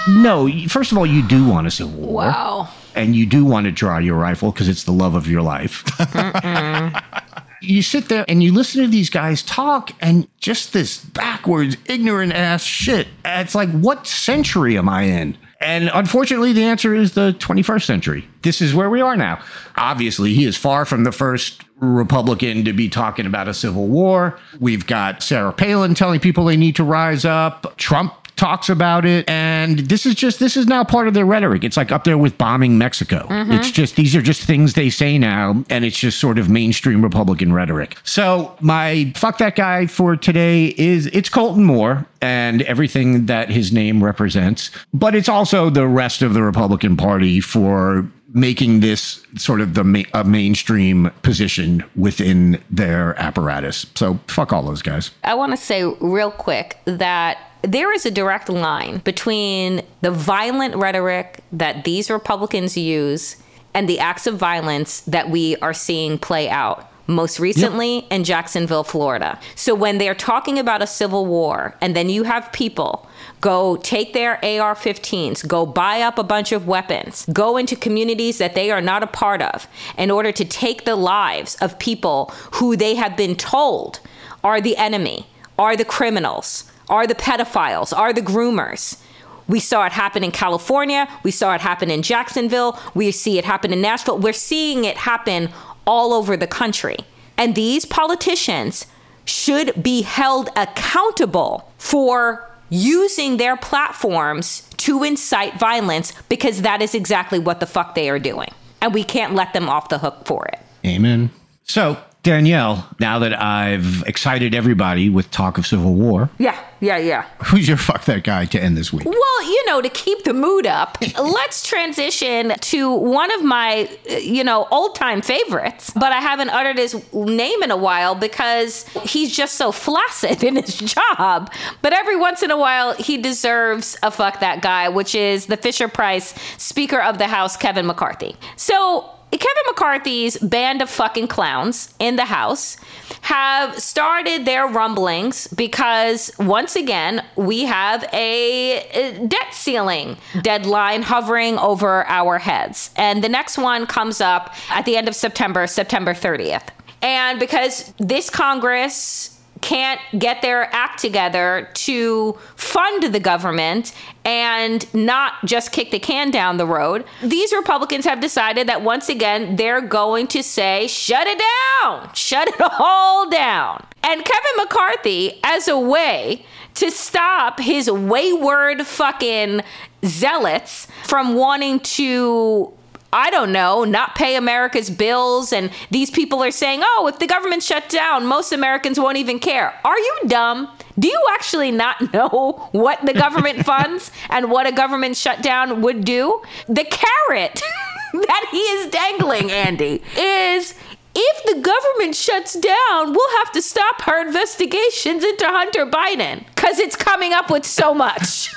No, first of all, you do want a civil war. Wow. And you do want to draw your rifle because it's the love of your life. <laughs> you sit there and you listen to these guys talk and just this backwards, ignorant ass shit. It's like, what century am I in? And unfortunately, the answer is the 21st century. This is where we are now. Obviously, he is far from the first Republican to be talking about a civil war. We've got Sarah Palin telling people they need to rise up. Trump talks about it. And this is just, this is now part of their rhetoric. It's like up there with bombing Mexico. Mm-hmm. It's just, these are just things they say now. And it's just sort of mainstream Republican rhetoric. So my fuck that guy for today is it's Colton Moore and everything that his name represents. But it's also the rest of the Republican Party for making this sort of the ma- a mainstream position within their apparatus. So fuck all those guys. I want to say real quick that there is a direct line between the violent rhetoric that these Republicans use and the acts of violence that we are seeing play out. Most recently yep. in Jacksonville, Florida. So when they're talking about a civil war, and then you have people go take their AR 15s, go buy up a bunch of weapons, go into communities that they are not a part of in order to take the lives of people who they have been told are the enemy, are the criminals, are the pedophiles, are the groomers. We saw it happen in California. We saw it happen in Jacksonville. We see it happen in Nashville. We're seeing it happen all over the country. And these politicians should be held accountable for using their platforms to incite violence because that is exactly what the fuck they are doing. And we can't let them off the hook for it. Amen. So, Danielle, now that I've excited everybody with talk of civil war. Yeah, yeah, yeah. Who's your fuck that guy to end this week? Well, you know, to keep the mood up, <laughs> let's transition to one of my, you know, old time favorites, but I haven't uttered his name in a while because he's just so flaccid <laughs> in his job. But every once in a while, he deserves a fuck that guy, which is the Fisher Price Speaker of the House, Kevin McCarthy. So, Kevin McCarthy's band of fucking clowns in the House have started their rumblings because once again we have a debt ceiling deadline hovering over our heads. And the next one comes up at the end of September, September 30th. And because this Congress can't get their act together to fund the government and not just kick the can down the road. These Republicans have decided that once again, they're going to say, shut it down, shut it all down. And Kevin McCarthy, as a way to stop his wayward fucking zealots from wanting to I don't know, not pay America's bills. And these people are saying, oh, if the government shut down, most Americans won't even care. Are you dumb? Do you actually not <laughs> know what the government <laughs> funds and what a government shutdown would do? The carrot <laughs> that he is dangling, Andy, is if the government shuts down, we'll have to stop our investigations into Hunter Biden because it's coming up with so much.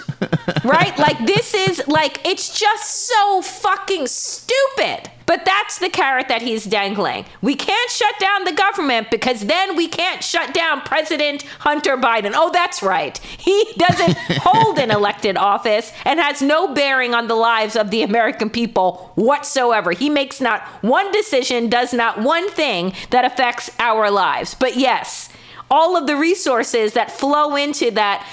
Right? Like, this is like, it's just so fucking stupid. But that's the carrot that he's dangling. We can't shut down the government because then we can't shut down President Hunter Biden. Oh, that's right. He <laughs> doesn't hold an elected office and has no bearing on the lives of the American people whatsoever. He makes not one decision, does not one thing that affects our lives. But yes, all of the resources that flow into that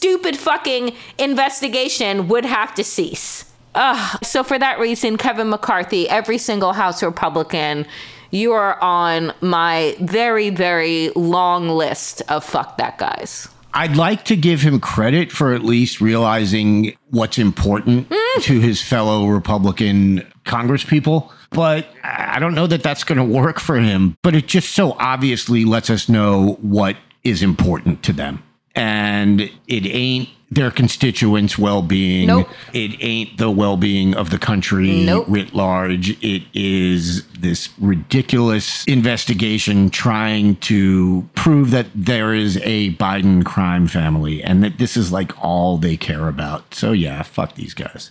stupid fucking investigation would have to cease. Ugh. So, for that reason, Kevin McCarthy, every single House Republican, you are on my very, very long list of fuck that guys. I'd like to give him credit for at least realizing what's important mm. to his fellow Republican Congresspeople, but I don't know that that's going to work for him. But it just so obviously lets us know what is important to them. And it ain't their constituents' well being. Nope. It ain't the well being of the country nope. writ large. It is this ridiculous investigation trying to prove that there is a Biden crime family and that this is like all they care about. So, yeah, fuck these guys.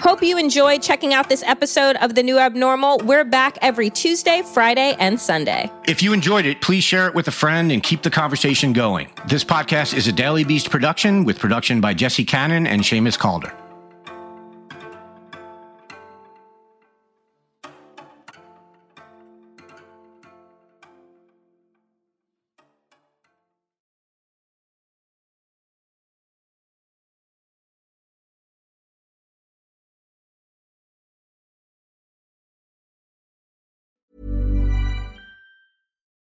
Hope you enjoyed checking out this episode of The New Abnormal. We're back every Tuesday, Friday, and Sunday. If you enjoyed it, please share it with a friend and keep the conversation going. This podcast is a Daily Beast production with production by Jesse Cannon and Seamus Calder.